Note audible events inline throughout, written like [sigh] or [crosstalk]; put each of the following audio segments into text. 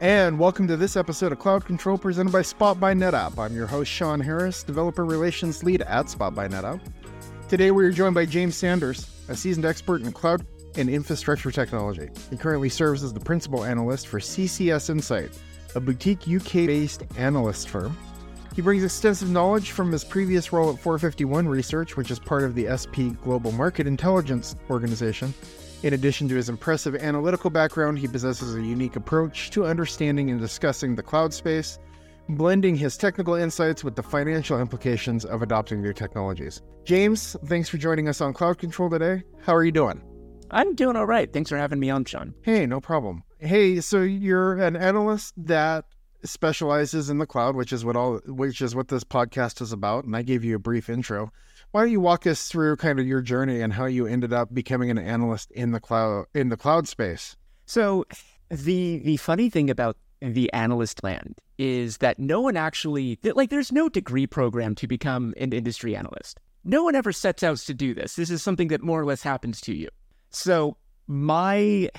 And welcome to this episode of Cloud Control presented by Spot by NetApp. I'm your host, Sean Harris, Developer Relations Lead at Spot by NetApp. Today we are joined by James Sanders, a seasoned expert in cloud and infrastructure technology. He currently serves as the principal analyst for CCS Insight, a boutique UK based analyst firm. He brings extensive knowledge from his previous role at 451 Research, which is part of the S&P Global Market Intelligence Organization, in addition to his impressive analytical background, he possesses a unique approach to understanding and discussing the cloud space, blending his technical insights with the financial implications of adopting new technologies. James, thanks for joining us on Cloud Control today. How are you doing? I'm doing all right. Thanks for having me on, Sean. Hey, no problem. Hey, so you're an analyst that specializes in the cloud, which is what all which is what this podcast is about, and I gave you a brief intro. Why don't you walk us through kind of your journey and how you ended up becoming an analyst in the cloud in the cloud space? So the the funny thing about the analyst land is that no one actually like there's no degree program to become an industry analyst. No one ever sets out to do this. This is something that more or less happens to you. So my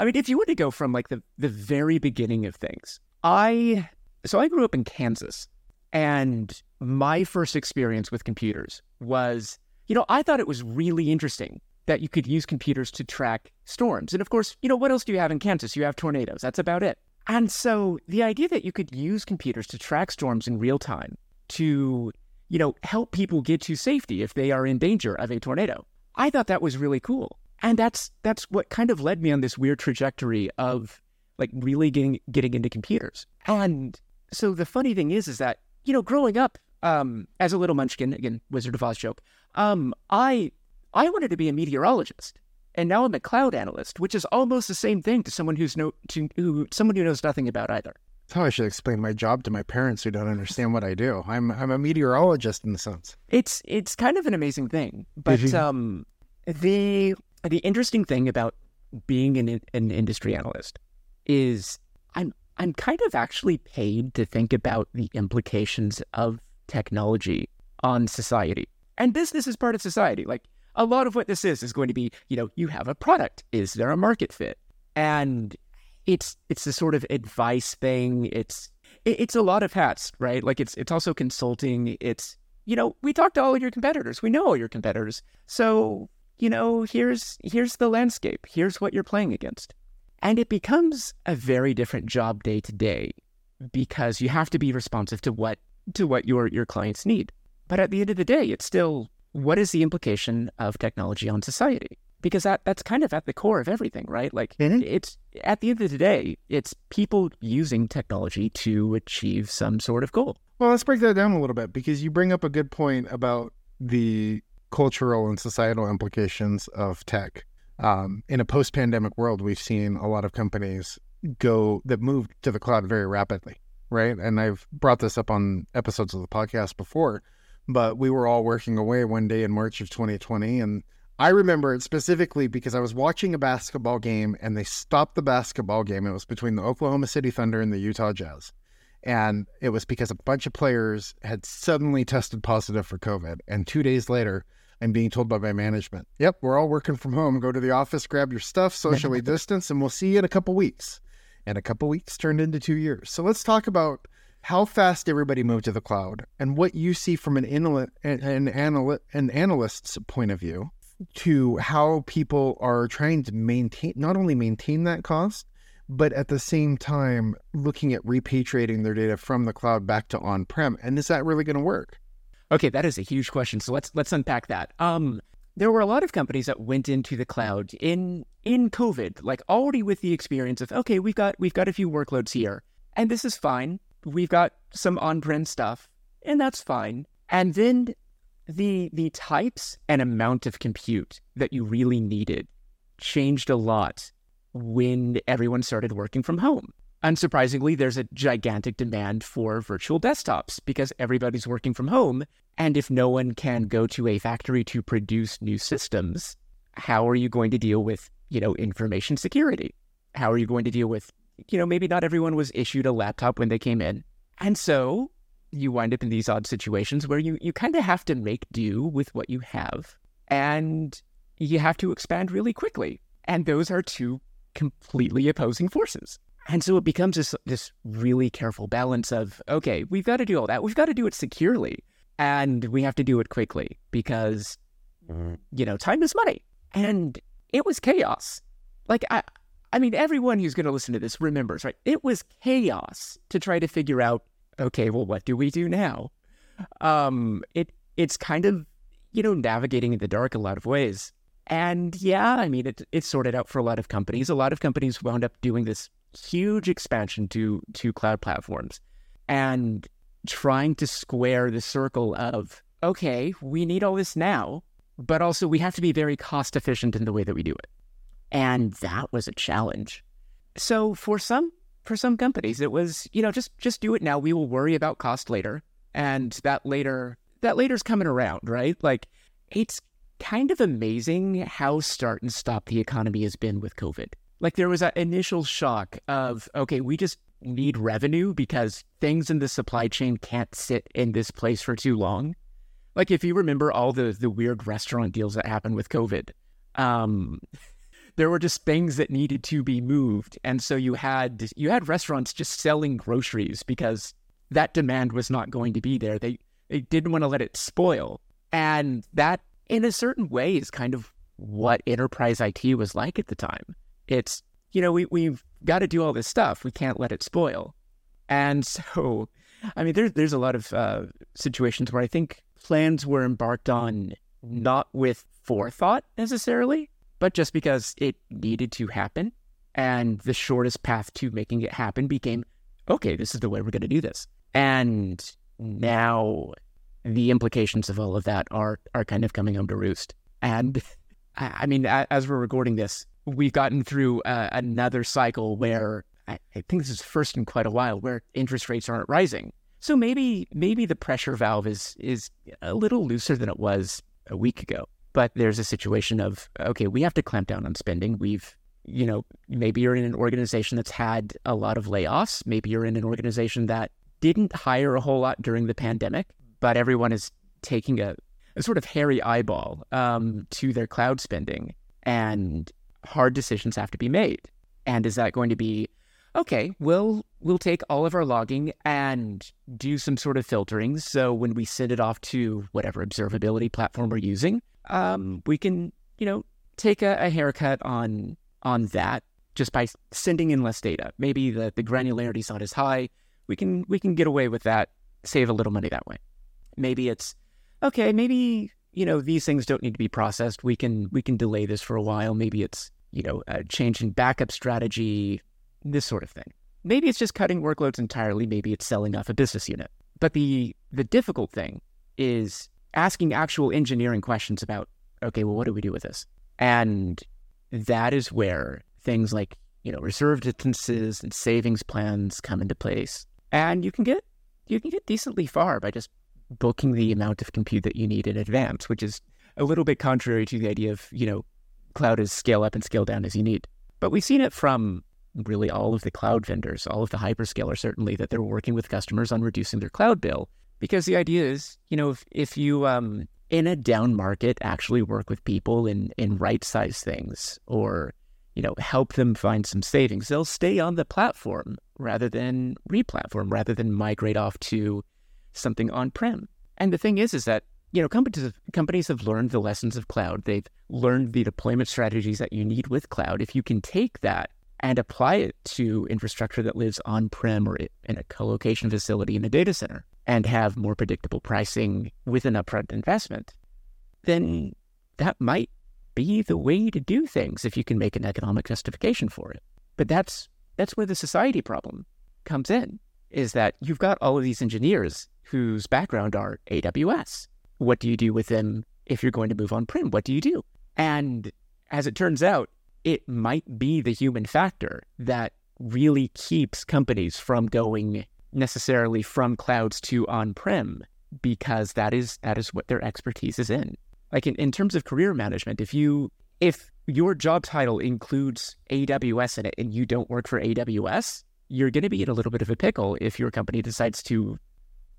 I mean if you were to go from like the the very beginning of things. I so I grew up in Kansas and my first experience with computers was, you know, I thought it was really interesting that you could use computers to track storms. And of course, you know, what else do you have in Kansas? You have tornadoes. That's about it. And so the idea that you could use computers to track storms in real time to, you know, help people get to safety if they are in danger of a tornado. I thought that was really cool. And that's that's what kind of led me on this weird trajectory of like really getting getting into computers. And so the funny thing is is that, you know, growing up, um, as a little munchkin, again, Wizard of Oz joke, um, I I wanted to be a meteorologist, and now I'm a cloud analyst, which is almost the same thing to someone who's no to who someone who knows nothing about either. That's how I should explain my job to my parents who don't understand what I do. I'm I'm a meteorologist in the sense. It's it's kind of an amazing thing, but um, the the interesting thing about being an an industry analyst is I'm kind of actually paid to think about the implications of technology on society. And business is part of society. Like a lot of what this is is going to be, you know, you have a product. Is there a market fit? And it's it's a sort of advice thing. It's it's a lot of hats, right? Like it's it's also consulting. It's you know, we talk to all of your competitors. We know all your competitors. So, you know, here's here's the landscape. Here's what you're playing against. And it becomes a very different job day to day because you have to be responsive to what to what your your clients need. But at the end of the day, it's still what is the implication of technology on society? Because that that's kind of at the core of everything, right? Like mm-hmm. it's at the end of the day, it's people using technology to achieve some sort of goal. Well, let's break that down a little bit because you bring up a good point about the cultural and societal implications of tech. Um, in a post-pandemic world, we've seen a lot of companies go that moved to the cloud very rapidly right? And I've brought this up on episodes of the podcast before, but we were all working away one day in March of 2020. And I remember it specifically because I was watching a basketball game and they stopped the basketball game. It was between the Oklahoma City Thunder and the Utah Jazz. And it was because a bunch of players had suddenly tested positive for COVID. And two days later, I'm being told by my management, yep, we're all working from home. Go to the office, grab your stuff, socially [laughs] distance, and we'll see you in a couple weeks and a couple weeks turned into two years. So let's talk about how fast everybody moved to the cloud and what you see from an, an, anal- an analyst's point of view to how people are trying to maintain, not only maintain that cost, but at the same time looking at repatriating their data from the cloud back to on-prem. And is that really going to work? Okay, that is a huge question. So let's let's unpack that. Um, there were a lot of companies that went into the cloud in in COVID, like already with the experience of okay, we've got we've got a few workloads here, and this is fine. We've got some on-prem stuff, and that's fine. And then the the types and amount of compute that you really needed changed a lot when everyone started working from home. Unsurprisingly, there's a gigantic demand for virtual desktops because everybody's working from home. And if no one can go to a factory to produce new systems, how are you going to deal with, you know, information security? How are you going to deal with, you know, maybe not everyone was issued a laptop when they came in. And so you wind up in these odd situations where you, you kind of have to make do with what you have and you have to expand really quickly. And those are two completely opposing forces. And so it becomes this this really careful balance of okay, we've got to do all that. We've got to do it securely, and we have to do it quickly because mm-hmm. you know time is money. And it was chaos. Like I, I mean, everyone who's going to listen to this remembers, right? It was chaos to try to figure out. Okay, well, what do we do now? Um, it it's kind of you know navigating in the dark a lot of ways. And yeah, I mean, it it sorted out for a lot of companies. A lot of companies wound up doing this huge expansion to to cloud platforms and trying to square the circle of okay, we need all this now, but also we have to be very cost efficient in the way that we do it. And that was a challenge. So for some for some companies it was, you know, just just do it now. We will worry about cost later. And that later that later's coming around, right? Like it's kind of amazing how start and stop the economy has been with COVID. Like there was an initial shock of, okay, we just need revenue because things in the supply chain can't sit in this place for too long. Like if you remember all the the weird restaurant deals that happened with COVID, um, [laughs] there were just things that needed to be moved, and so you had you had restaurants just selling groceries because that demand was not going to be there. They they didn't want to let it spoil, and that in a certain way is kind of what enterprise IT was like at the time. It's, you know, we, we've got to do all this stuff. We can't let it spoil. And [laughs] so, I mean, there's, there's a lot of uh, situations where I think plans were embarked on not with forethought necessarily, but just because it needed to happen. And the shortest path to making it happen became, okay, this is the way we're going to do this. And now the implications of all of that are are kind of coming home to roost. And [laughs] I mean, as we're recording this, we've gotten through uh, another cycle where I, I think this is first in quite a while where interest rates aren't rising. So maybe maybe the pressure valve is is a little looser than it was a week ago. But there's a situation of okay, we have to clamp down on spending. We've you know maybe you're in an organization that's had a lot of layoffs. Maybe you're in an organization that didn't hire a whole lot during the pandemic, but everyone is taking a, a sort of hairy eyeball um, to their cloud spending. And hard decisions have to be made. And is that going to be okay, we'll we'll take all of our logging and do some sort of filtering. So when we send it off to whatever observability platform we're using, um, we can, you know, take a, a, haircut on on that just by sending in less data. Maybe the, the granularity is not as high. We can we can get away with that, save a little money that way. Maybe it's okay, maybe you know these things don't need to be processed. We can we can delay this for a while. Maybe it's you know a change in backup strategy this sort of thing. Maybe it's just cutting workloads entirely. Maybe it's selling off a business unit. But the the difficult thing is asking actual engineering questions about okay well what do we do with this? And that is where things like you know reserved instances and savings plans come into place. And you can get you can get decently far by just booking the amount of compute that you need in advance, which is a little bit contrary to the idea of, you know, cloud is scale up and scale down as you need. But we've seen it from really all of the cloud vendors, all of the hyperscalers, certainly, that they're working with customers on reducing their cloud bill. Because the idea is, you know, if, if you, um, in a down market, actually work with people and, and right size things or, you know, help them find some savings, they'll stay on the platform rather than replatform, rather than migrate off to something on-prem. And the thing is, is that you know companies have, companies have learned the lessons of cloud. They've learned the deployment strategies that you need with cloud. If you can take that and apply it to infrastructure that lives on-prem or in a co-location facility in a data center and have more predictable pricing with an upfront investment, then that might be the way to do things if you can make an economic justification for it. But that's that's where the society problem comes in is that you've got all of these engineers whose background are AWS. What do you do with them if you're going to move on prem? What do you do? And as it turns out, it might be the human factor that really keeps companies from going necessarily from clouds to on-prem because that is that is what their expertise is in. Like in, in terms of career management, if you if your job title includes AWS in it and you don't work for AWS, you're going to be in a little bit of a pickle if your company decides to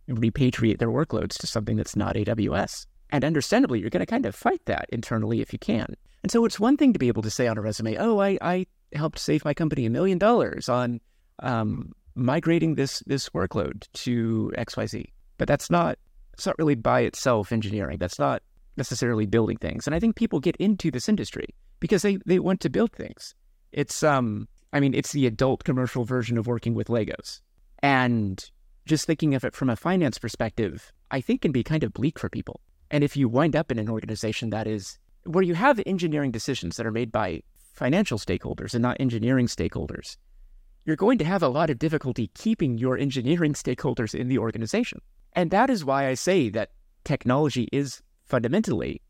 repatriate their workloads to something that's not AWS. And understandably, you're going to kind of fight that internally if you can. And so it's one thing to be able to say on a resume, oh, I, I helped save my company a million dollars on um, migrating this this workload to XYZ. But that's not it's not really by itself engineering. That's not necessarily building things. And I think people get into this industry because they, they want to build things. It's um I mean, it's the adult commercial version of working with Legos. And just thinking of it from a finance perspective, I think can be kind of bleak for people. And if you wind up in an organization that is where you have engineering decisions that are made by financial stakeholders and not engineering stakeholders, you're going to have a lot of difficulty keeping your engineering stakeholders in the organization. And that is why I say that technology is fundamentally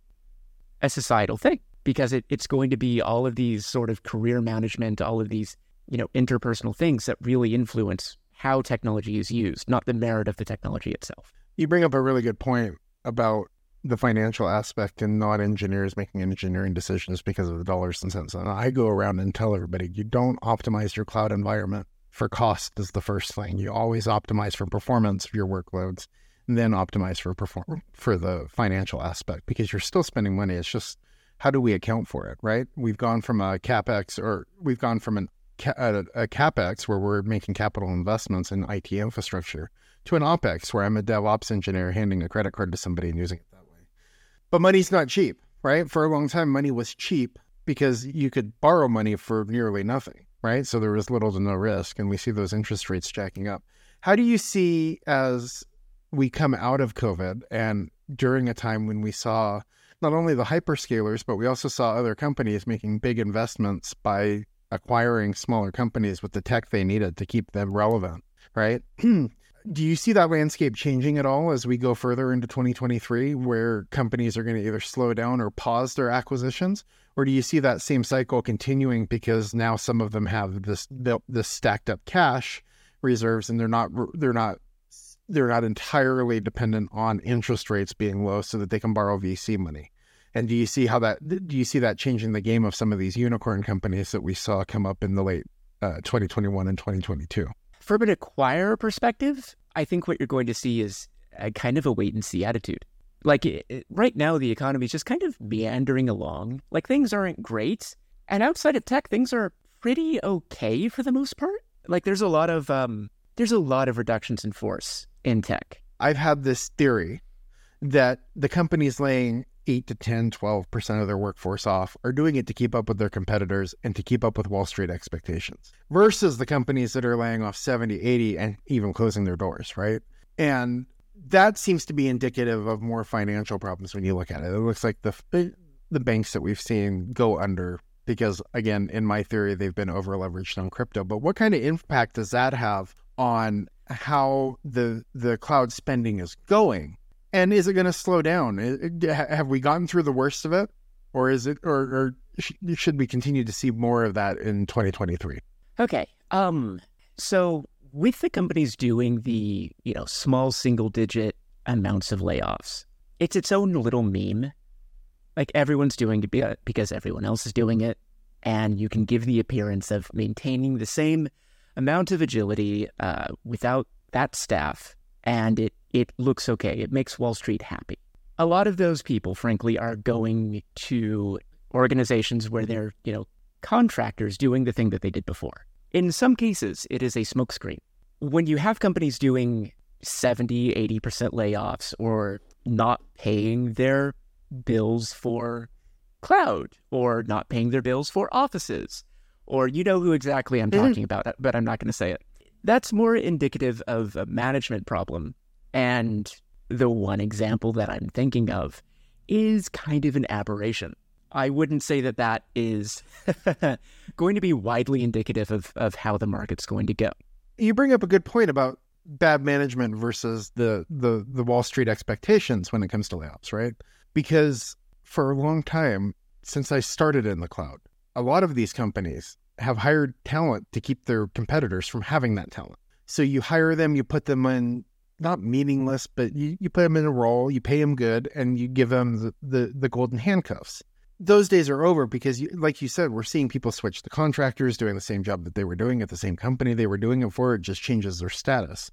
a societal thing because it, it's going to be all of these sort of career management, all of these, you know, interpersonal things that really influence how technology is used, not the merit of the technology itself. You bring up a really good point about the financial aspect and not engineers making engineering decisions because of the dollars and cents. And I go around and tell everybody you don't optimize your cloud environment for cost is the first thing. You always optimize for performance of your workloads, and then optimize for perform for the financial aspect because you're still spending money. It's just how do we account for it, right? We've gone from a capex, or we've gone from an, a, a capex where we're making capital investments in IT infrastructure to an opex where I'm a DevOps engineer handing a credit card to somebody and using it that way. But money's not cheap, right? For a long time, money was cheap because you could borrow money for nearly nothing right? So there was little to no risk, and we see those interest rates jacking up. How do you see as we come out of COVID and during a time when we saw not only the hyperscalers, but we also saw other companies making big investments by acquiring smaller companies with the tech they needed to keep them relevant, right? [clears throat] do you see that landscape changing at all as we go further into 2023 where companies are going to either slow down or pause their acquisitions or do you see that same cycle continuing because now some of them have this this stacked up cash reserves and they're not they're not they're not entirely dependent on interest rates being low so that they can borrow VC money and do you see how that do you see that changing the game of some of these unicorn companies that we saw come up in the late uh, 2021 and 2022 from an acquirer perspective, I think what you're going to see is a kind of a wait and see attitude. Like it, it, right now, the economy is just kind of meandering along. Like things aren't great, and outside of tech, things are pretty okay for the most part. Like there's a lot of um, there's a lot of reductions in force in tech. I've had this theory that the companies laying 8 to 10, 12% of their workforce off are doing it to keep up with their competitors and to keep up with Wall Street expectations versus the companies that are laying off 70, 80 and even closing their doors, right? And that seems to be indicative of more financial problems when you look at it. It looks like the eh, the banks that we've seen go under because again, in my theory, they've been over leveraged on crypto. But what kind of impact does that have on how the the cloud spending is going? And is it going to slow down? Have we gotten through the worst of it, or is it, or, or should we continue to see more of that in 2023? Okay. Um. So with the companies doing the you know small single digit amounts of layoffs, it's its own little meme. Like everyone's doing it because everyone else is doing it, and you can give the appearance of maintaining the same amount of agility uh, without that staff, and it it looks okay. It makes Wall Street happy. A lot of those people, frankly, are going to organizations where they're, you know, contractors doing the thing that they did before. In some cases, it is a smokescreen. When you have companies doing 70, 80% layoffs or not paying their bills for cloud or not paying their bills for offices, or you know who exactly I'm mm-hmm. talking about, but I'm not going to say it. That's more indicative of a management problem and the one example that I'm thinking of is kind of an aberration. I wouldn't say that that is [laughs] going to be widely indicative of, of how the market's going to go. You bring up a good point about bad management versus the, the, the Wall Street expectations when it comes to layoffs, right? Because for a long time, since I started in the cloud, a lot of these companies have hired talent to keep their competitors from having that talent. So you hire them, you put them in not meaningless, but you, you put them in a role, you pay them good, and you give them the, the, the golden handcuffs. Those days are over because, you, like you said, we're seeing people switch to contractors doing the same job that they were doing at the same company they were doing it for. It just changes their status.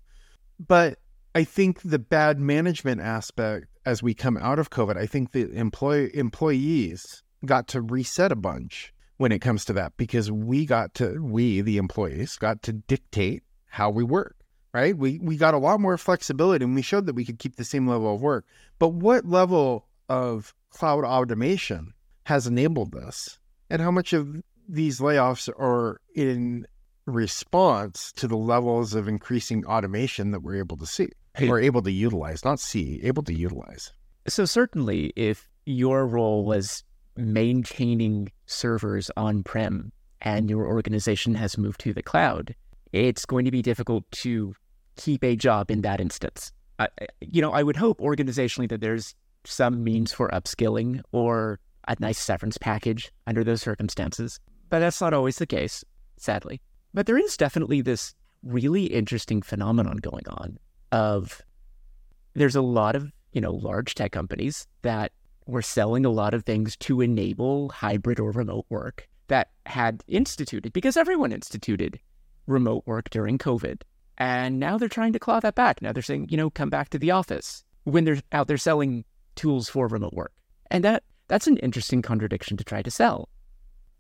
But I think the bad management aspect as we come out of COVID, I think the employee employees got to reset a bunch when it comes to that because we got to we the employees got to dictate how we work right? We we got a lot more flexibility and we showed that we could keep the same level of work. But what level of cloud automation has enabled this? And how much of these layoffs are in response to the levels of increasing automation that we're able to see or able to utilize not see able to utilize? So certainly if your role was maintaining servers on prem and your organization has moved to the cloud, it's going to be difficult to keep a job in that instance. I, you know, I would hope organizationally that there's some means for upskilling or a nice severance package under those circumstances, but that's not always the case, sadly. But there is definitely this really interesting phenomenon going on of there's a lot of, you know, large tech companies that were selling a lot of things to enable hybrid or remote work that had instituted, because everyone instituted remote work during COVID. And now they're trying to claw that back. Now they're saying, you know, come back to the office when they're out there selling tools for remote work. And that that's an interesting contradiction to try to sell.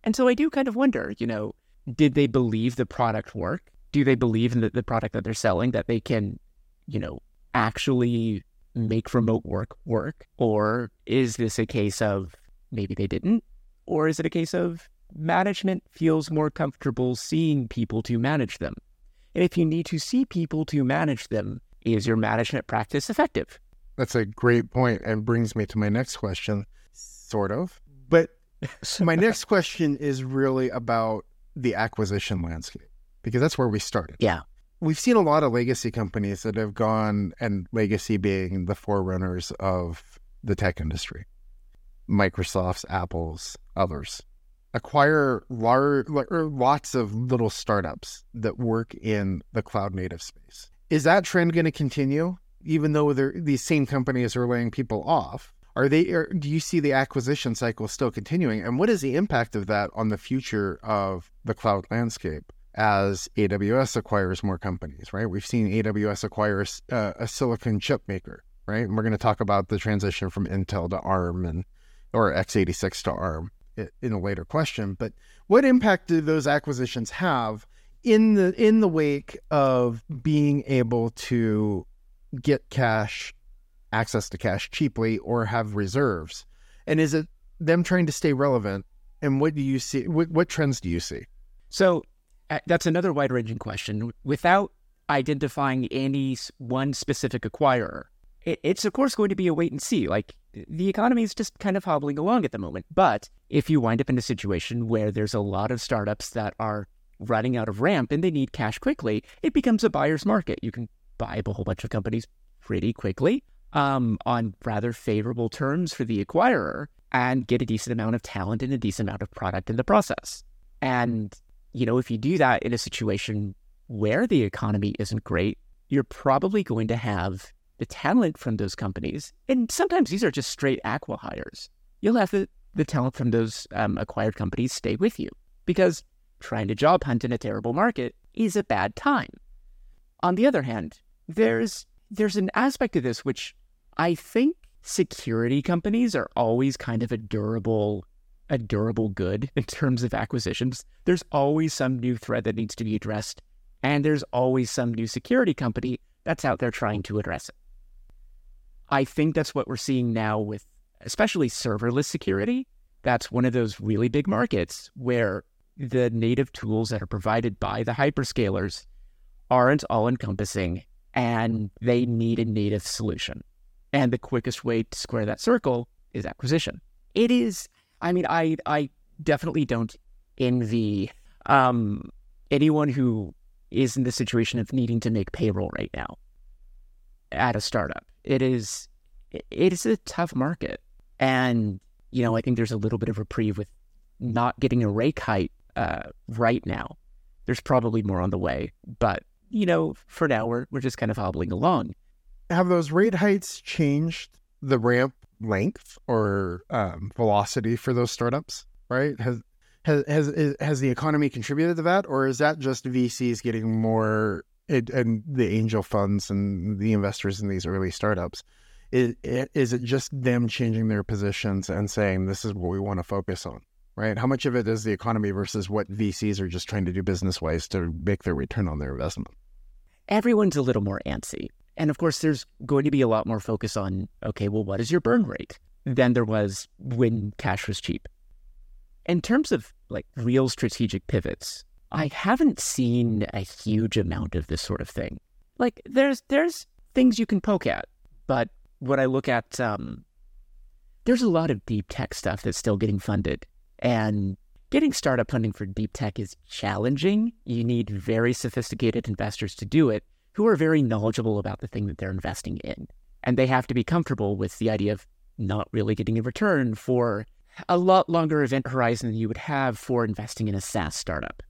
And so I do kind of wonder, you know, did they believe the product work? Do they believe in the, the product that they're selling that they can, you know, actually make remote work work? Or is this a case of maybe they didn't? Or is it a case of management feels more comfortable seeing people to manage them? And if you need to see people to manage them, is your management practice effective? That's a great point and brings me to my next question, sort of. But [laughs] my next question is really about the acquisition landscape because that's where we started. Yeah we've seen a lot of legacy companies that have gone, and legacy being the forerunners of the tech industry, Microsoft's, Apple's, others, acquire large, lots of little startups that work in the cloud native space. Is that trend going to continue, even though these same companies are laying people off? Are they? Are, do you see the acquisition cycle still continuing? And what is the impact of that on the future of the cloud landscape? as AWS acquires more companies, right? We've seen AWS acquire uh, a silicon chip maker, right? And we're going to talk about the transition from Intel to ARM and or x86 to ARM in a later question. But what impact do those acquisitions have in the in the wake of being able to get cash, access to cash cheaply, or have reserves? And is it them trying to stay relevant? And what do you see? What, what trends do you see? So uh, that's another wide ranging question. Without identifying any one specific acquirer, it's of course going to be a wait and see. Like the economy is just kind of hobbling along at the moment. But if you wind up in a situation where there's a lot of startups that are running out of ramp and they need cash quickly, it becomes a buyer's market. You can buy up a whole bunch of companies pretty quickly um, on rather favorable terms for the acquirer and get a decent amount of talent and a decent amount of product in the process. And you know, if you do that in a situation where the economy isn't great, you're probably going to have the talent from those companies. And sometimes these are just straight acqui-hires. You'll have the, the talent from those um, acquired companies stay with you because trying to job hunt in a terrible market is a bad time. On the other hand, there's there's an aspect of this which I think security companies are always kind of a durable a durable good in terms of acquisitions. There's always some new threat that needs to be addressed, and there's always some new security company that's out there trying to address it. I think that's what we're seeing now with especially serverless security. That's one of those really big markets where the native tools that are provided by the hyperscalers aren't all encompassing and they need a native solution. And the quickest way to square that circle is acquisition. It is I mean, I I definitely don't envy um, anyone who is in the situation of needing to make payroll right now at a startup. It is it is a tough market, and you know I think there's a little bit of reprieve with not getting a rate hike uh, right now. There's probably more on the way, but you know for now we're we're just kind of hobbling along. Have those rate heights changed the ramp length or um, velocity for those startups, right? Has has has has the economy contributed to that, or is that just VCs getting more and the angel funds and the investors in these early startups? Is, is it just them changing their positions and saying this is what we want to focus on, right? How much of it is the economy versus what VCs are just trying to do business wise to make their return on their investment? Everyone's a little more antsy. And of course, there's going to be a lot more focus on okay, well, what is your burn rate than there was when cash was cheap. In terms of like real strategic pivots, I haven't seen a huge amount of this sort of thing. Like there's there's things you can poke at, but when I look at um, there's a lot of deep tech stuff that's still getting funded, and getting startup funding for deep tech is challenging. You need very sophisticated investors to do it, who are very knowledgeable about the thing that they're investing in, and they have to be comfortable with the idea of not really getting a return for a lot longer event horizon than you would have for investing in a SaaS startup.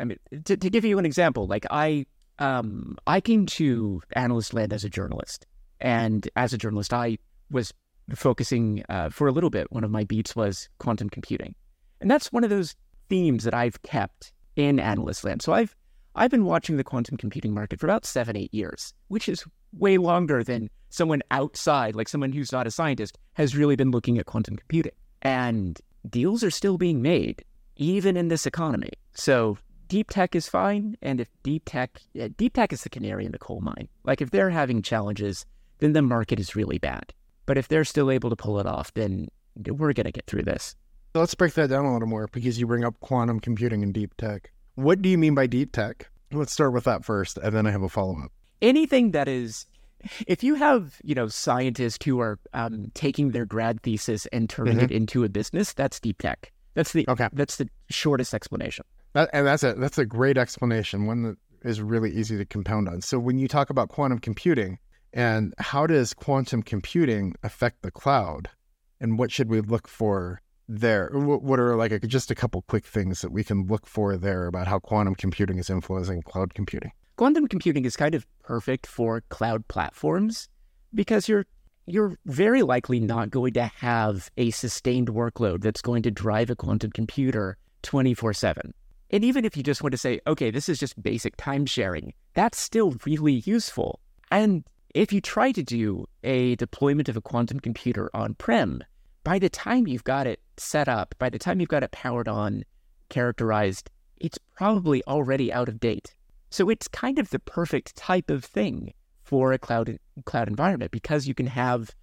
I mean, to, to give you an example, like I, um, I came to Analyst Land as a journalist, and as a journalist, I was focusing uh, for a little bit. One of my beats was quantum computing, and that's one of those themes that I've kept in Analyst Land. So I've I've been watching the quantum computing market for about seven, eight years, which is way longer than someone outside, like someone who's not a scientist, has really been looking at quantum computing. And deals are still being made, even in this economy. So deep tech is fine. And if deep tech, yeah, deep tech is the canary in the coal mine. Like if they're having challenges, then the market is really bad. But if they're still able to pull it off, then we're going to get through this. Let's break that down a little more because you bring up quantum computing and deep tech. What do you mean by deep tech? Let's start with that first, and then I have a follow up. Anything that is if you have you know scientists who are um, taking their grad thesis and turning mm-hmm. it into a business, that's deep tech. That's the okay. That's the shortest explanation. That, and that's a that's a great explanation. One that is really easy to compound on. So when you talk about quantum computing and how does quantum computing affect the cloud, and what should we look for there? What are like a, just a couple quick things that we can look for there about how quantum computing is influencing cloud computing? quantum computing is kind of perfect for cloud platforms because you're you're very likely not going to have a sustained workload that's going to drive a quantum computer 24/7. And even if you just want to say, okay, this is just basic time sharing, that's still really useful. And if you try to do a deployment of a quantum computer on prem, by the time you've got it set up, by the time you've got it powered on, characterized, it's probably already out of date. So it's kind of the perfect type of thing for a cloud cloud environment because you can have,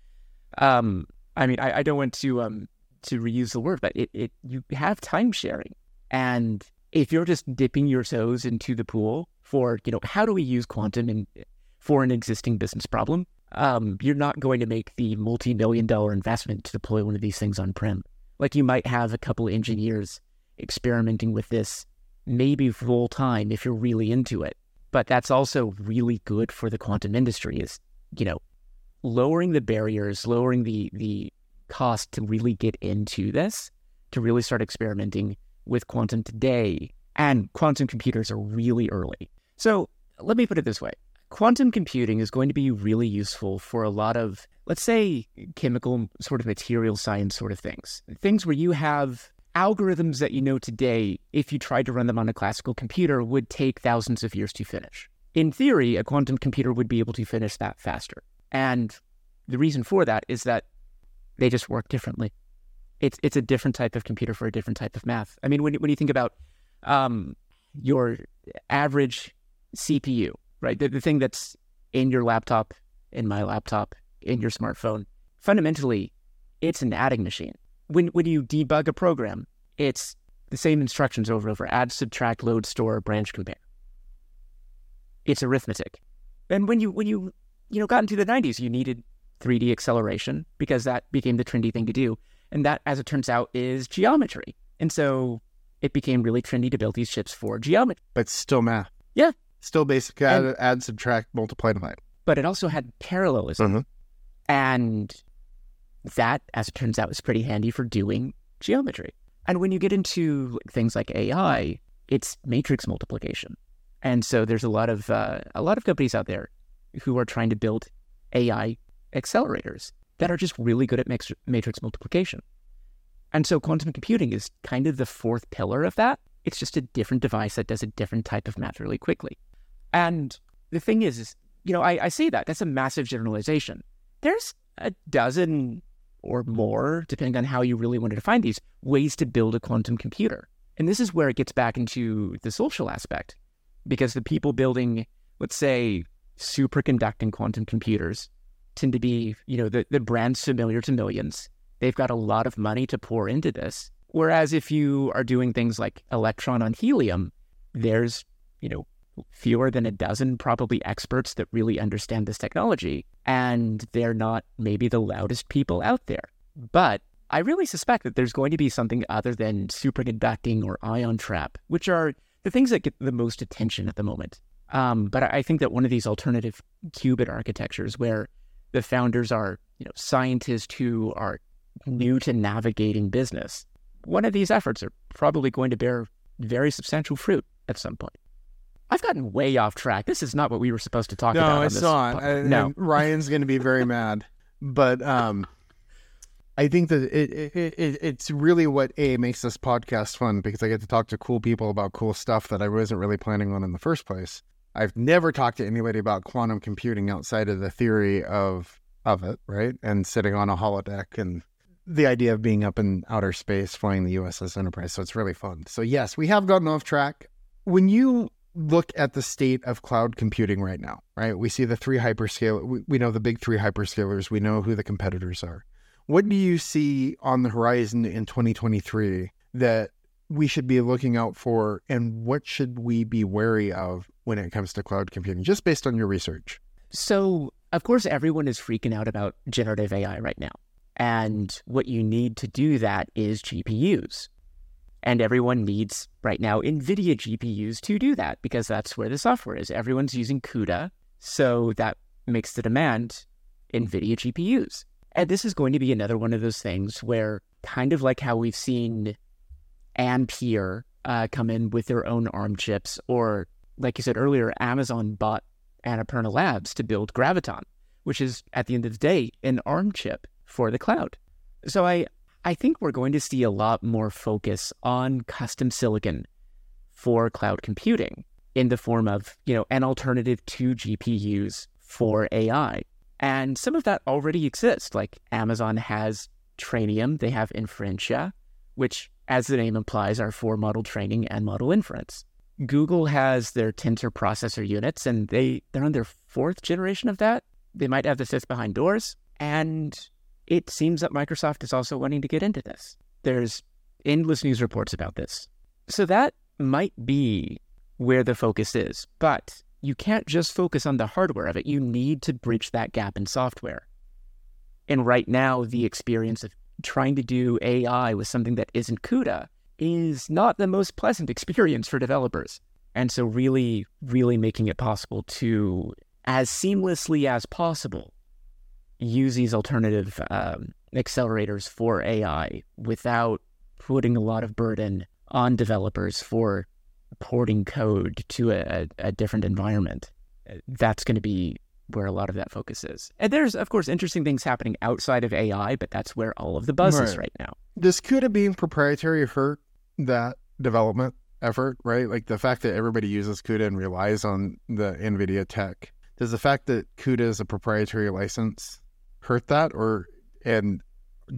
um, I mean, I, I don't want to um, to reuse the word, but it, it you have time sharing, and if you're just dipping your toes into the pool for you know how do we use quantum in for an existing business problem, um, you're not going to make the multi million dollar investment to deploy one of these things on prem. Like you might have a couple engineers experimenting with this maybe full time if you're really into it. But that's also really good for the quantum industry is, you know, lowering the barriers, lowering the the cost to really get into this, to really start experimenting with quantum today. And quantum computers are really early. So let me put it this way. Quantum computing is going to be really useful for a lot of, let's say, chemical sort of material science sort of things. Things where you have algorithms that you know today, if you tried to run them on a classical computer, would take thousands of years to finish. In theory, a quantum computer would be able to finish that faster. And the reason for that is that they just work differently. It's it's a different type of computer for a different type of math. I mean, when when you think about um, your average CPU, right, the, the thing that's in your laptop, in my laptop, in your smartphone, fundamentally, it's an adding machine when when you debug a program, it's the same instructions over and over: add, subtract, load, store, branch, compare. It's arithmetic. And when you when you you know got into the 90s, you needed 3D acceleration because that became the trendy thing to do. And that, as it turns out, is geometry. And so it became really trendy to build these chips for geometry. But still math. Yeah. Still basic add, and, add subtract, multiply, divide. But it also had parallelism. Mm-hmm. And that, as it turns out, is pretty handy for doing geometry. And when you get into things like AI, it's matrix multiplication. And so there's a lot of uh, a lot of companies out there who are trying to build AI accelerators that are just really good at mix- matrix multiplication. And so quantum computing is kind of the fourth pillar of that. It's just a different device that does a different type of math really quickly. And the thing is, is you know, I, I say that that's a massive generalization. There's a dozen or more, depending on how you really want to define these, ways to build a quantum computer. And this is where it gets back into the social aspect, because the people building, let's say, superconducting quantum computers tend to be, you know, the, the brands familiar to millions. They've got a lot of money to pour into this. Whereas if you are doing things like electron on helium, there's, you know, fewer than a dozen probably experts that really understand this technology. And they're not maybe the loudest people out there. But I really suspect that there's going to be something other than superconducting or ion trap, which are the things that get the most attention at the moment. Um, but I think that one of these alternative qubit architectures, where the founders are, you know, scientists who are new to navigating business, one of these efforts are probably going to bear very substantial fruit at some point. I've gotten way off track. This is not what we were supposed to talk no, about. No, it's not. Po- no, Ryan's going to be very mad. But um, I think that it, it, it, it's really what a makes this podcast fun because I get to talk to cool people about cool stuff that I wasn't really planning on in the first place. I've never talked to anybody about quantum computing outside of the theory of of it, right? And sitting on a holodeck and the idea of being up in outer space flying the USS Enterprise. So it's really fun. So yes, we have gotten off track. When you look at the state of cloud computing right now, right? We see the three hyperscale. We, we know the big three hyperscalers. We know who the competitors are. What do you see on the horizon in 2023 that we should be looking out for, and what should we be wary of when it comes to cloud computing, just based on your research? So, of course, everyone is freaking out about generative AI right now. And what you need to do that is GPUs. And everyone needs right now NVIDIA GPUs to do that because that's where the software is. Everyone's using CUDA. So that makes the demand NVIDIA GPUs. And this is going to be another one of those things where, kind of like how we've seen Ampere uh, come in with their own ARM chips, or like you said earlier, Amazon bought Annapurna Labs to build Graviton, which is at the end of the day an ARM chip for the cloud. So I I think we're going to see a lot more focus on custom silicon for cloud computing in the form of, you know, an alternative to GPUs for AI. And some of that already exists. Like Amazon has Trainium, they have Inferentia, which, as the name implies, are for model training and model inference. Google has their Tensor processor units, and they, they're on their fourth generation of that. They might have the fifth behind doors. And it seems that Microsoft is also wanting to get into this. There's endless news reports about this. So that might be where the focus is. But you can't just focus on the hardware of it. You need to bridge that gap in software. And right now, the experience of trying to do AI with something that isn't CUDA is not the most pleasant experience for developers. And so, really, really making it possible to, as seamlessly as possible, use these alternative um, accelerators for AI without putting a lot of burden on developers for porting code to a, a different environment. That's going to be where a lot of that focus is. And there's, of course, interesting things happening outside of AI, but that's where all of the buzz right. is right now. Does CUDA being proprietary hurt that development effort, right? Like the fact that everybody uses CUDA and relies on the NVIDIA tech. Does the fact that CUDA is a proprietary license hurt that? Or, and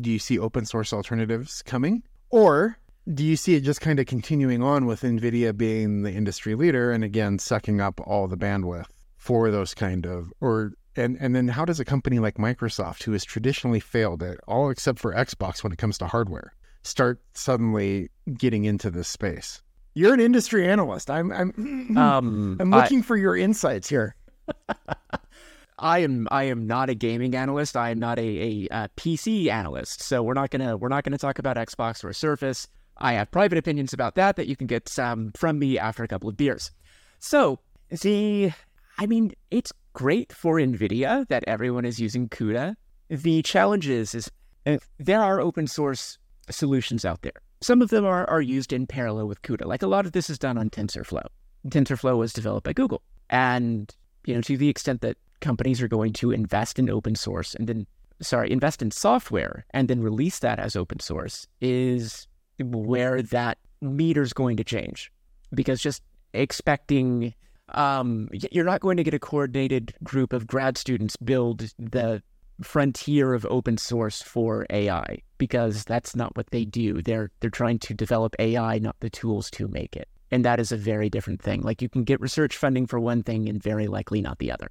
do you see open source alternatives coming? Or do you see it just kind of continuing on with NVIDIA being the industry leader and again sucking up all the bandwidth for those kind of or and and then how does a company like Microsoft, who has traditionally failed at all except for Xbox when it comes to hardware, start suddenly getting into this space? You're an industry analyst. I'm I'm [clears throat] um, I'm looking I, for your insights here. [laughs] I am I am not a gaming analyst. I am not a, a, a, PC analyst. So we're not gonna we're not gonna talk about Xbox or Surface. I have private opinions about that that you can get um, from me after a couple of beers. So, the, I mean, it's great for NVIDIA that everyone is using CUDA. The challenge is, is uh, there are open source solutions out there. Some of them are, are used in parallel with CUDA. Like a lot of this is done on TensorFlow. TensorFlow was developed by Google. And, you know, to the extent that companies are going to invest in open source and then, sorry, invest in software and then release that as open source is where that meter's going to change because just expecting um, you're not going to get a coordinated group of grad students build the frontier of open source for AI because that's not what they do. They're they're trying to develop AI, not the tools to make it. And that is a very different thing. Like you can get research funding for one thing and very likely not the other.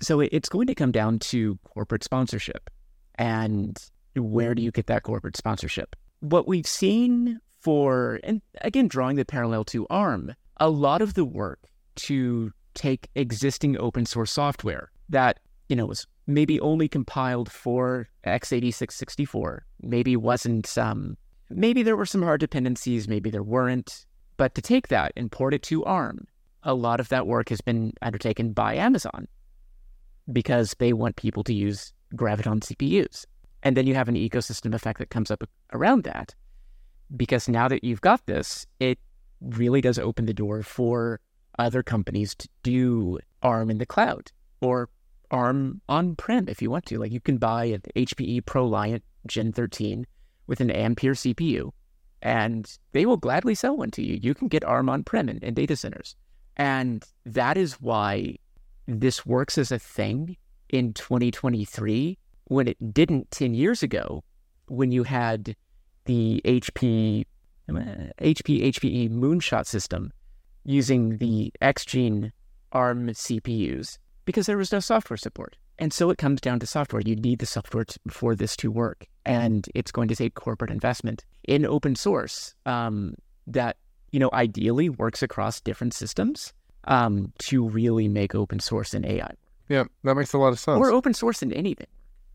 So it's going to come down to corporate sponsorship. And where do you get that corporate sponsorship? What we've seen for, and again, drawing the parallel to ARM, a lot of the work to take existing open source software that, you know, was maybe only compiled for x86 64, maybe wasn't, um, maybe there were some hard dependencies, maybe there weren't. But to take that and port it to ARM, a lot of that work has been undertaken by Amazon because they want people to use Graviton CPUs. And then you have an ecosystem effect that comes up around that. Because now that you've got this, it really does open the door for other companies to do ARM in the cloud or ARM on prem if you want to. Like you can buy an HPE ProLiant Gen 13 with an Ampere CPU, and they will gladly sell one to you. You can get ARM on prem in, in data centers. And that is why this works as a thing in 2023 when it didn't 10 years ago when you had the HP uh, HP HPE Moonshot system using the X-Gene ARM CPUs because there was no software support. And so it comes down to software. You need the software to, for this to work. And it's going to take corporate investment in open source um, that, you know, ideally works across different systems um, to really make open source and AI. Yeah, that makes a lot of sense. Or open source in anything.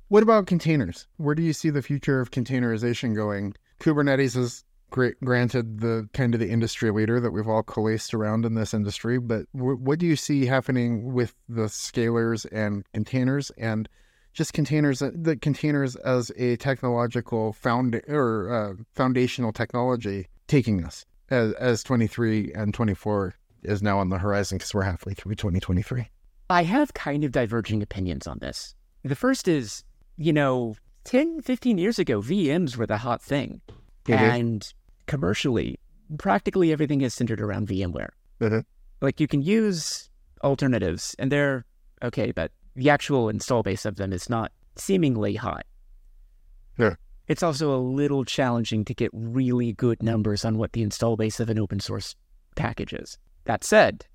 What about containers? Where do you see the future of containerization going? Kubernetes is great, granted the kind of the industry leader that we've all coalesced around in this industry, but w- what do you see happening with the scalers and containers and just containers, uh, the containers as a technological found or uh, foundational technology taking us as, as 23 and 24 is now on the horizon because we're halfway through 2023? I have kind of diverging opinions on this. The first is, you know, 10, 15 years ago, VMs were the hot thing. Mm-hmm. And commercially, practically everything is centered around VMware. Mm-hmm. Like you can use alternatives and they're okay, but the actual install base of them is not seemingly high. Yeah. It's also a little challenging to get really good numbers on what the install base of an open source package is. That said,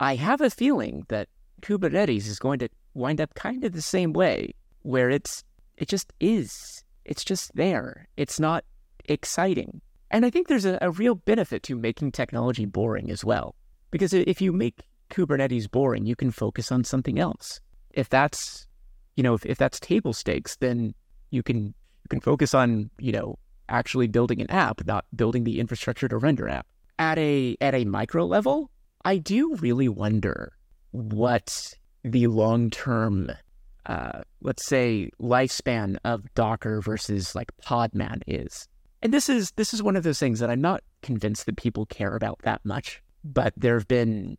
I have a feeling that Kubernetes is going to wind up kind of the same way, where it's it just is. It's just there. It's not exciting. And I think there's a, a real benefit to making technology boring as well. Because if you make Kubernetes boring, you can focus on something else. If that's, you know, if, if that's table stakes, then you can you can focus on, you know, actually building an app, not building the infrastructure to render app. At a at a micro level, I do really wonder what the long term, uh, let's say, lifespan of Docker versus like Podman is. And this is this is one of those things that I'm not convinced that people care about that much. But there have been,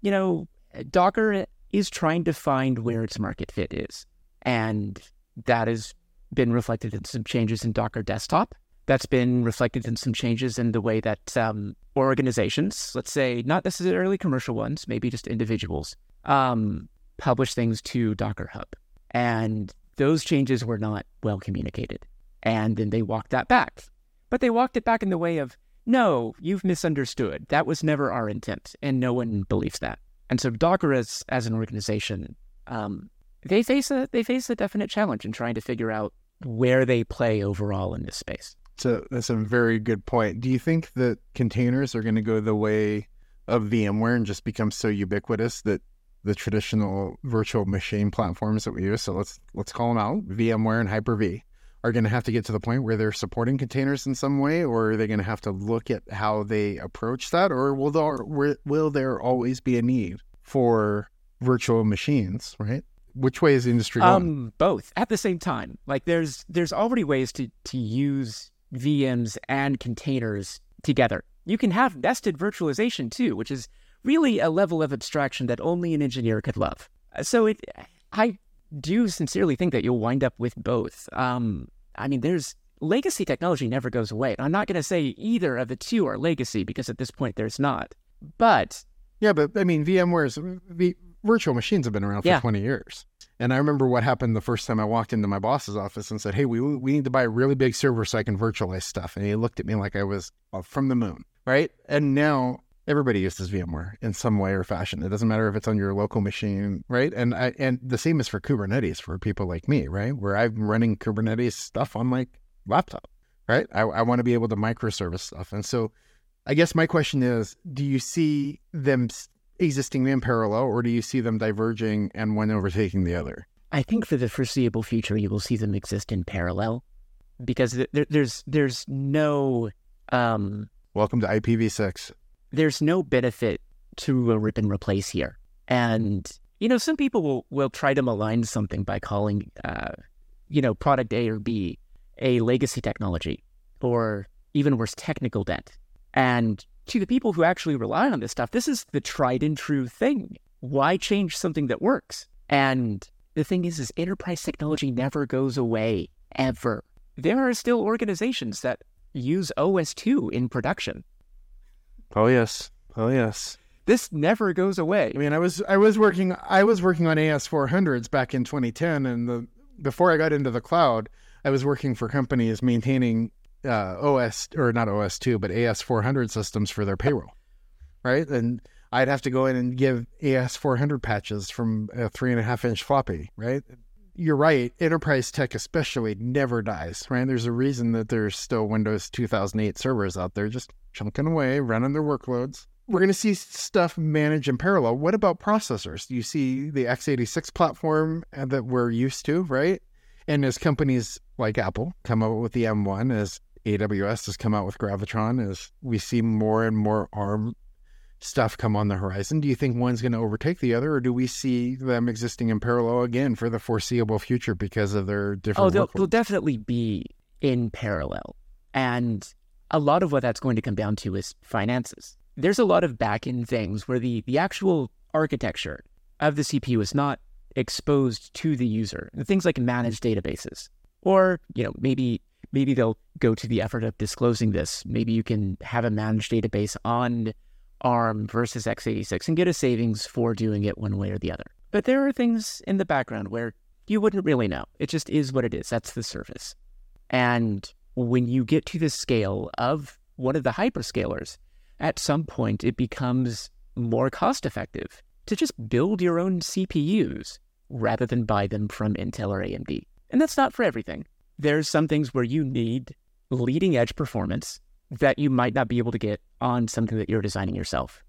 you know, Docker is trying to find where its market fit is, and that has been reflected in some changes in Docker Desktop. That's been reflected in some changes in the way that um, organizations, let's say not necessarily commercial ones, maybe just individuals, um, publish things to Docker Hub. And those changes were not well communicated. And then they walked that back. But they walked it back in the way of, no, you've misunderstood. That was never our intent. And no one believes that. And so Docker as, as an organization, um, they face a they face a definite challenge in trying to figure out where they play overall in this space. So that's a very good point. Do you think that containers are going to go the way of VMware and just become so ubiquitous that the traditional virtual machine platforms that we use, so let's let's call them out, VMware and Hyper-V, are going to have to get to the point where they're supporting containers in some way, or are they going to have to look at how they approach that, or will there will there always be a need for virtual machines? Right? Which way is the industry going? Um, both at the same time. Like there's there's already ways to to use VMs and containers together. You can have nested virtualization too, which is really a level of abstraction that only an engineer could love. So it, I do sincerely think that you'll wind up with both. Um, I mean, there's legacy technology never goes away. I'm not going to say either of the two are legacy because at this point there's not. But yeah, but I mean, VMware's v, virtual machines have been around for Yeah. 20 years. And I remember what happened the first time I walked into my boss's office and said, Hey, we, we need to buy a really big server so I can virtualize stuff. And he looked at me like I was uh, from the moon, right? And now everybody uses VMware in some way or fashion. It doesn't matter if it's on your local machine, right? And I, and the same is for Kubernetes for people like me, right? Where I'm running Kubernetes stuff on my laptop, right? I, I want to be able to microservice stuff. And so I guess my question is, do you see them existing in parallel or do you see them diverging and one overtaking the other? I think for the foreseeable future, you will see them exist in parallel because there, there's there's no um, Welcome to IPv6. There's no benefit to a rip and replace here. And you know, some people will will try to malign something by calling uh, you know product A or B a legacy technology or even worse, technical debt. And to the people who actually rely on this stuff, this is the tried and true thing. Why change something that works? And the thing is, is enterprise technology never goes away ever. There are still organizations that use OS/2 in production. Oh yes. Oh yes. This never goes away. I mean, I was I was working I was working on AS 400s back in 2010 and the before I got into the cloud, I was working for companies maintaining uh, OS or not OS 2, but AS 400 systems for their payroll. Right? And I'd have to go in and give AS 400 patches from a three and a half inch floppy, right? You're right. Enterprise tech, especially, never dies, right? There's a reason that there's still Windows 2008 servers out there just chunking away, running their workloads. We're going to see stuff managed in parallel. What about processors? You see the x86 platform uh, that we're used to, right? And as companies like Apple come out with the M1, as AWS has come out with Gravitron, as we see more and more ARM stuff come on the horizon, do you think one's going to overtake the other, or do we see them existing in parallel again for the foreseeable future because of their oh, different Oh, they'll, they'll definitely be in parallel. And a lot of what that's going to come down to is finances. There's a lot of back end things where the, the actual architecture of the CPU is not exposed to the user. Things like managed databases. Or, you know, maybe maybe they'll go to the effort of disclosing this. Maybe you can have a managed database on ARM versus x86 and get a savings for doing it one way or the other. But there are things in the background where you wouldn't really know. It just is what it is. That's the surface. And when you get to the scale of one of the hyperscalers, at some point it becomes more cost effective to just build your own CPUs rather than buy them from Intel or AMD. And that's not for everything. There's some things where you need leading edge performance that you might not be able to get on something that you're designing yourself.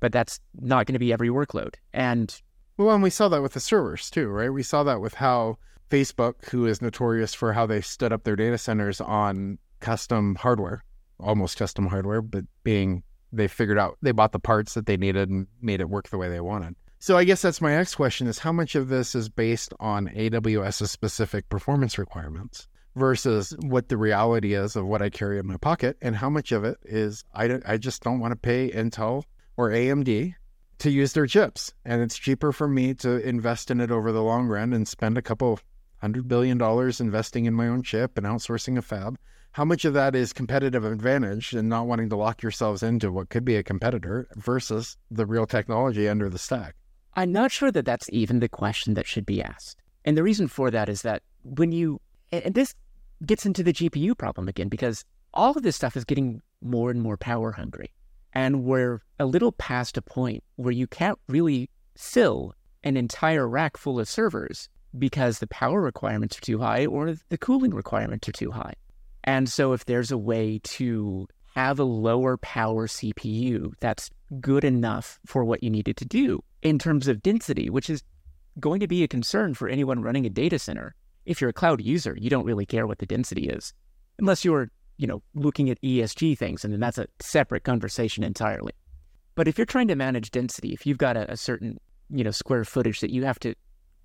But that's not going to be every workload. And Well, and we saw that with the servers too, right? We saw that with how Facebook, who is notorious for how they stood up their data centers on custom hardware, almost custom hardware, but being they figured out they bought the parts that they needed and made it work the way they wanted. So I guess that's my next question is how much of this is based on AWS's specific performance requirements versus what the reality is of what I carry in my pocket and how much of it is I, don't, I just don't want to pay Intel or AMD to use their chips. And it's cheaper for me to invest in it over the long run and spend a couple hundred billion dollars investing in my own chip and outsourcing a fab. How much of that is competitive advantage and not wanting to lock yourselves into what could be a competitor versus the real technology under the stack? I'm not sure that that's even the question that should be asked. And the reason for that is that when you, and this gets into the GPU problem again, because all of this stuff is getting more and more power hungry. And we're a little past a point where you can't really fill an entire rack full of servers because the power requirements are too high or the cooling requirements are too high. And so if there's a way to have a lower power CPU that's good enough for what you need it to do in terms of density, which is going to be a concern for anyone running a data center. If you're a cloud user, you don't really care what the density is, unless you're, you know, looking at ESG things, and then that's a separate conversation entirely. But if you're trying to manage density, if you've got a, a certain, you know, square footage that you have to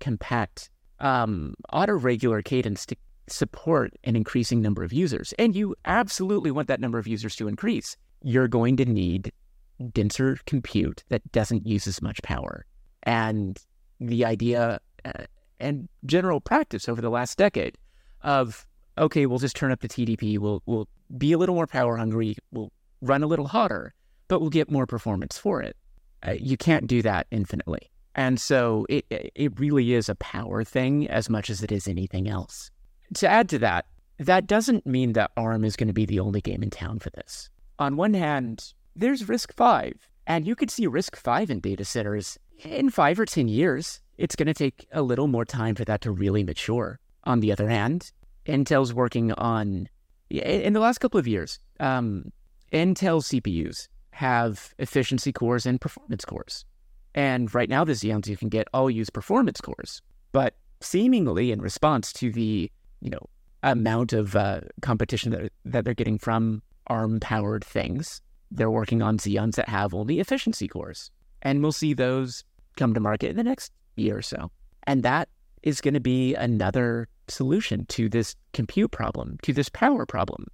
compact, um, auto regular cadence to support an increasing number of users, and you absolutely want that number of users to increase, you're going to need denser compute that doesn't use as much power. And the idea uh, and general practice over the last decade of okay, we'll just turn up the TDP, we'll we'll be a little more power hungry, we'll run a little hotter, but we'll get more performance for it. Uh, you can't do that infinitely. And so it it really is a power thing as much as it is anything else. To add to that, that doesn't mean that ARM is going to be the only game in town for this. On one hand, there's RISC-V, and you could see RISC-V in data centers in five or 10 years. It's going to take a little more time for that to really mature. On the other hand, Intel's working on, in the last couple of years, um, Intel CPUs have efficiency cores and performance cores. And right now, the Xeons you can get all use performance cores. But seemingly in response to the, you know, amount of uh, competition that, that they're getting from ARM powered things, they're working on Xeons that have only efficiency cores. And we'll see those come to market in the next year or so. And that is going to be another solution to this compute problem, to this power problem.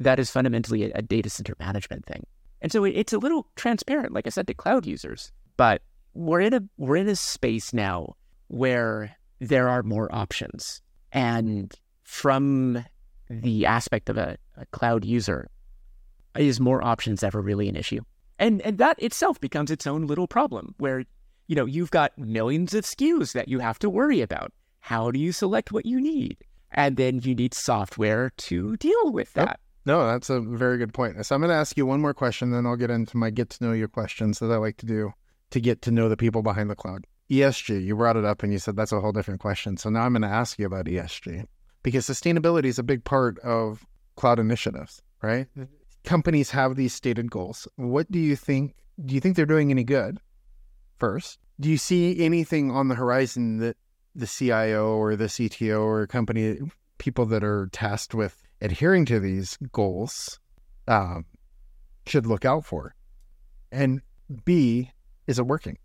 That is fundamentally a, a data center management thing. And so it, it's a little transparent, like I said, to cloud users. But we're in a we're in a space now where there are more options. And from the aspect of a, a cloud user, is more options ever really an issue? And and that itself becomes its own little problem where, you know, you've got millions of SKUs that you have to worry about. How do you select what you need? And then you need software to deal with that. Yep. No, that's a very good point. So I'm going to ask you one more question, then I'll get into my get to know your questions that I like to do to get to know the people behind the cloud. ESG, you brought it up and you said that's a whole different question. So now I'm going to ask you about ESG because sustainability is a big part of cloud initiatives, right? Mm-hmm. Companies have these stated goals. What do you think? Do you think they're doing any good? First, do you see anything on the horizon that the CIO or the CTO or company people that are tasked with adhering to these goals um, should look out for? And B, is it working?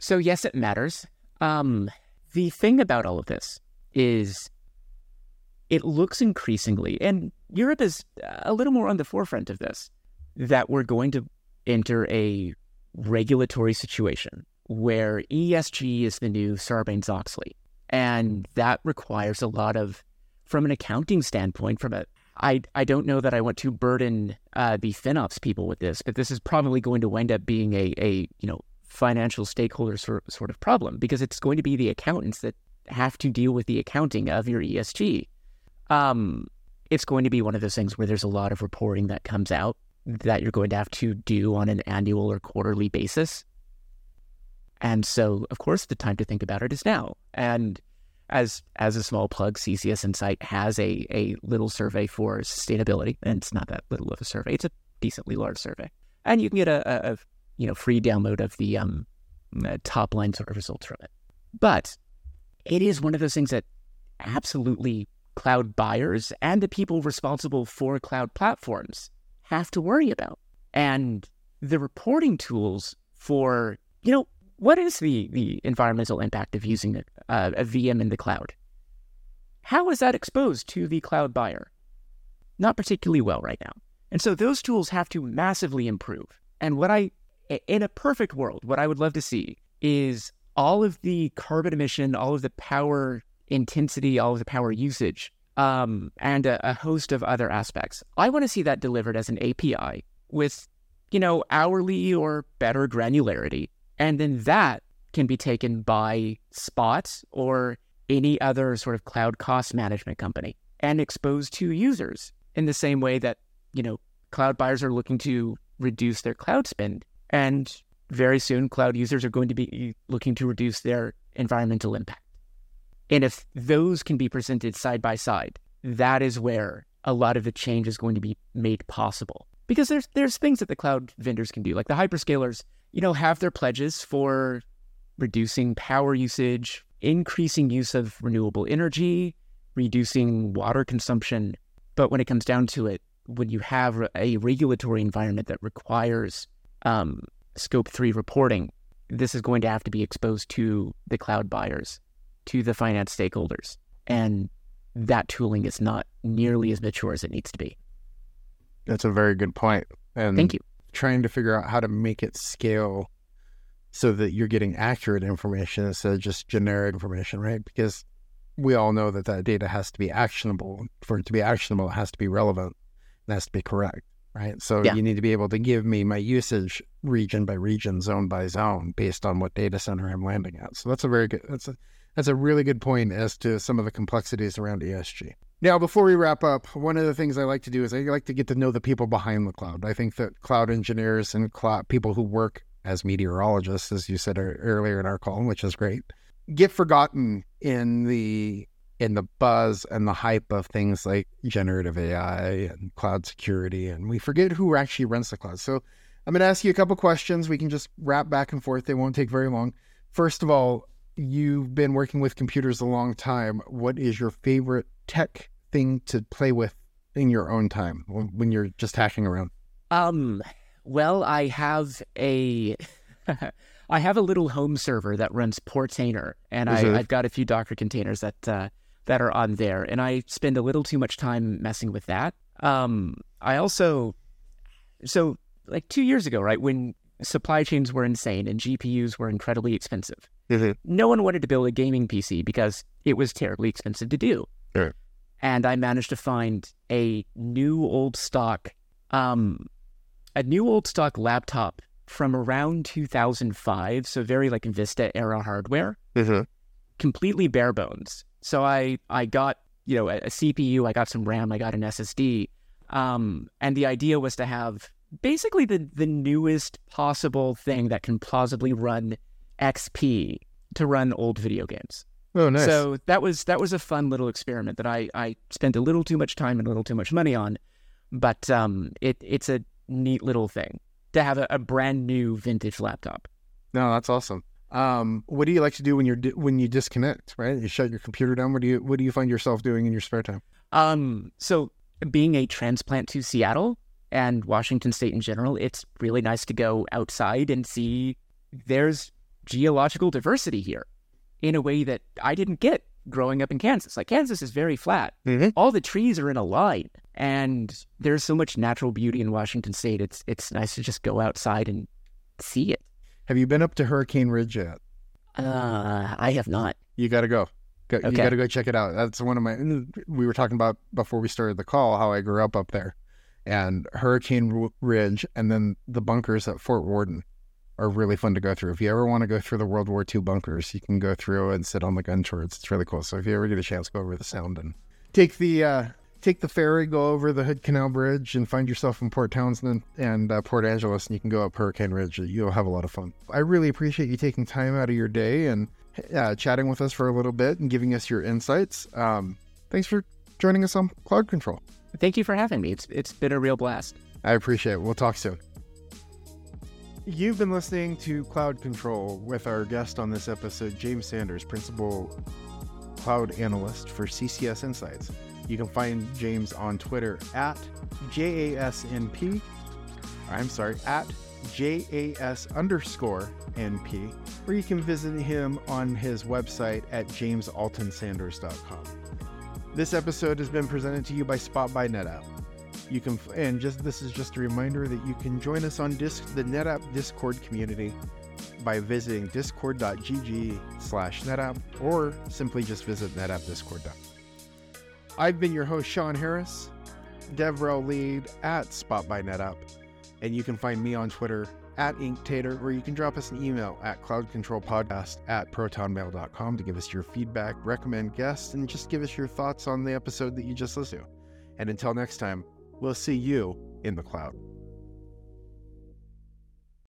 So, yes, it matters. Um, the thing about all of this is it looks increasingly, and Europe is a little more on the forefront of this, that we're going to enter a regulatory situation where ESG is the new Sarbanes Oxley. And that requires a lot of, from an accounting standpoint, from a I, I don't know that I want to burden uh, the FinOps people with this, but this is probably going to wind up being a, a you know financial stakeholder sort, sort of problem because it's going to be the accountants that have to deal with the accounting of your ESG. Um, it's going to be one of those things where there's a lot of reporting that comes out that you're going to have to do on an annual or quarterly basis. And so, of course, the time to think about it is now. And as as a small plug, CCS Insight has a a little survey for sustainability, and it's not that little of a survey; it's a decently large survey, and you can get a, a, a you know free download of the um top line sort of results from it. But it is one of those things that absolutely cloud buyers and the people responsible for cloud platforms have to worry about. And the reporting tools for, you know, what is the, the environmental impact of using a, a VM in the cloud? How is that exposed to the cloud buyer? Not particularly well right now. And so those tools have to massively improve. And what I, in a perfect world, what I would love to see is all of the carbon emission, all of the power intensity, all of the power usage, um, and a, a host of other aspects. I want to see that delivered as an API with, you know, hourly or better granularity. And then that can be taken by Spot or any other sort of cloud cost management company and exposed to users in the same way that, you know, cloud buyers are looking to reduce their cloud spend. And very soon, cloud users are going to be looking to reduce their environmental impact. And if those can be presented side by side, that is where a lot of the change is going to be made possible. Because there's there's things that the cloud vendors can do, like the hyperscalers, you know, have their pledges for reducing power usage, increasing use of renewable energy, reducing water consumption. But when it comes down to it, when you have a regulatory environment that requires um, scope three reporting, this is going to have to be exposed to the cloud buyers to the finance stakeholders. And that tooling is not nearly as mature as it needs to be. That's a very good point. And thank you. Trying to figure out how to make it scale so that you're getting accurate information instead of just generic information, right? Because we all know that that data has to be actionable. For it to be actionable, it has to be relevant. It has to be correct. right? So Yeah. you need to be able to give me my usage region by region, zone by zone, based on what data center I'm landing at. So that's a very good. That's a that's a really good point as to some of the complexities around ESG. Now, before we wrap up, one of the things I like to do is I like to get to know the people behind the cloud. I think that cloud engineers and cloud people who work as meteorologists, as you said earlier in our call, which is great, get forgotten in the in the buzz and the hype of things like generative AI and cloud security, and we forget who actually runs the cloud. So I'm going to ask you a couple questions. We can just wrap back and forth. They won't take very long. First of all, you've been working with computers a long time. What is your favorite tech thing to play with in your own time when you're just hacking around? Um, well, I have a [laughs] I have a little home server that runs Portainer, and. I, I've got a few Docker containers that uh, that are on there, and I spend a little too much time messing with that. Um, I also so like two years ago, right when supply chains were insane and GPUs were incredibly expensive, no one wanted to build a gaming PC because it was terribly expensive to do. Sure. And I managed to find a new old stock, um, a new old stock laptop from around 2005. So very like Vista era hardware, completely bare bones. So I I got you know a, a CPU, I got some RAM, I got an SSD, um, and the idea was to have basically the the newest possible thing that can plausibly run XP to run old video games. Oh, nice. So that was that was a fun little experiment that I I spent a little too much time and a little too much money on, but um, it it's a neat little thing to have a, a brand new vintage laptop. No, that's awesome. Um, what do you like to do when you're di- when you disconnect? Right, you shut your computer down. What do you what do you find yourself doing in your spare time? Um, so being a transplant to Seattle and Washington State in general, it's really nice to go outside and see there's geological diversity here in a way that I didn't get growing up in Kansas. Like Kansas is very flat. Mhm. All the trees are in a line and there's so much natural beauty in Washington State. It's it's nice to just go outside and see it. Have you been up to Hurricane Ridge yet? Uh, I have not. You got to go. Go- You got to go check it out. That's one of my. We were talking about before we started the call how I grew up up there, and Hurricane Ridge, and then the bunkers at Fort Worden are really fun to go through. If you ever want to go through the World War II bunkers, you can go through and sit on the gun turrets. It's really cool. So if you ever get a chance, go over the Sound and take the uh, take the ferry, go over the Hood Canal Bridge, and find yourself in Port Townsend and uh, Port Angeles, and you can go up Hurricane Ridge. You'll have a lot of fun. I really appreciate you taking time out of your day and uh, chatting with us for a little bit and giving us your insights. Um, thanks for joining us on Cloud Control. Thank you for having me. It's it's been a real blast. I appreciate it. We'll talk soon. You've been listening to Cloud Control with our guest on this episode, James Sanders, Principal Cloud Analyst for CCS Insights. You can find James on Twitter at JASNP. I'm sorry, at JAS underscore NP, or you can visit him on his website at jamesaltonsanders.com. This episode has been presented to you by Spot by NetApp. You can, and just this is just a reminder that you can join us on disc, the NetApp Discord community by visiting discord.gg slash NetApp or simply just visit netappdiscord.com. I've been your host, Sean Harris, DevRel lead at Spot by NetApp, and you can find me on Twitter at Inktater, or you can drop us an email at cloudcontrolpodcast at protonmail.com to give us your feedback, recommend guests, and just give us your thoughts on the episode that you just listened to. And until next time, we'll see you in the cloud.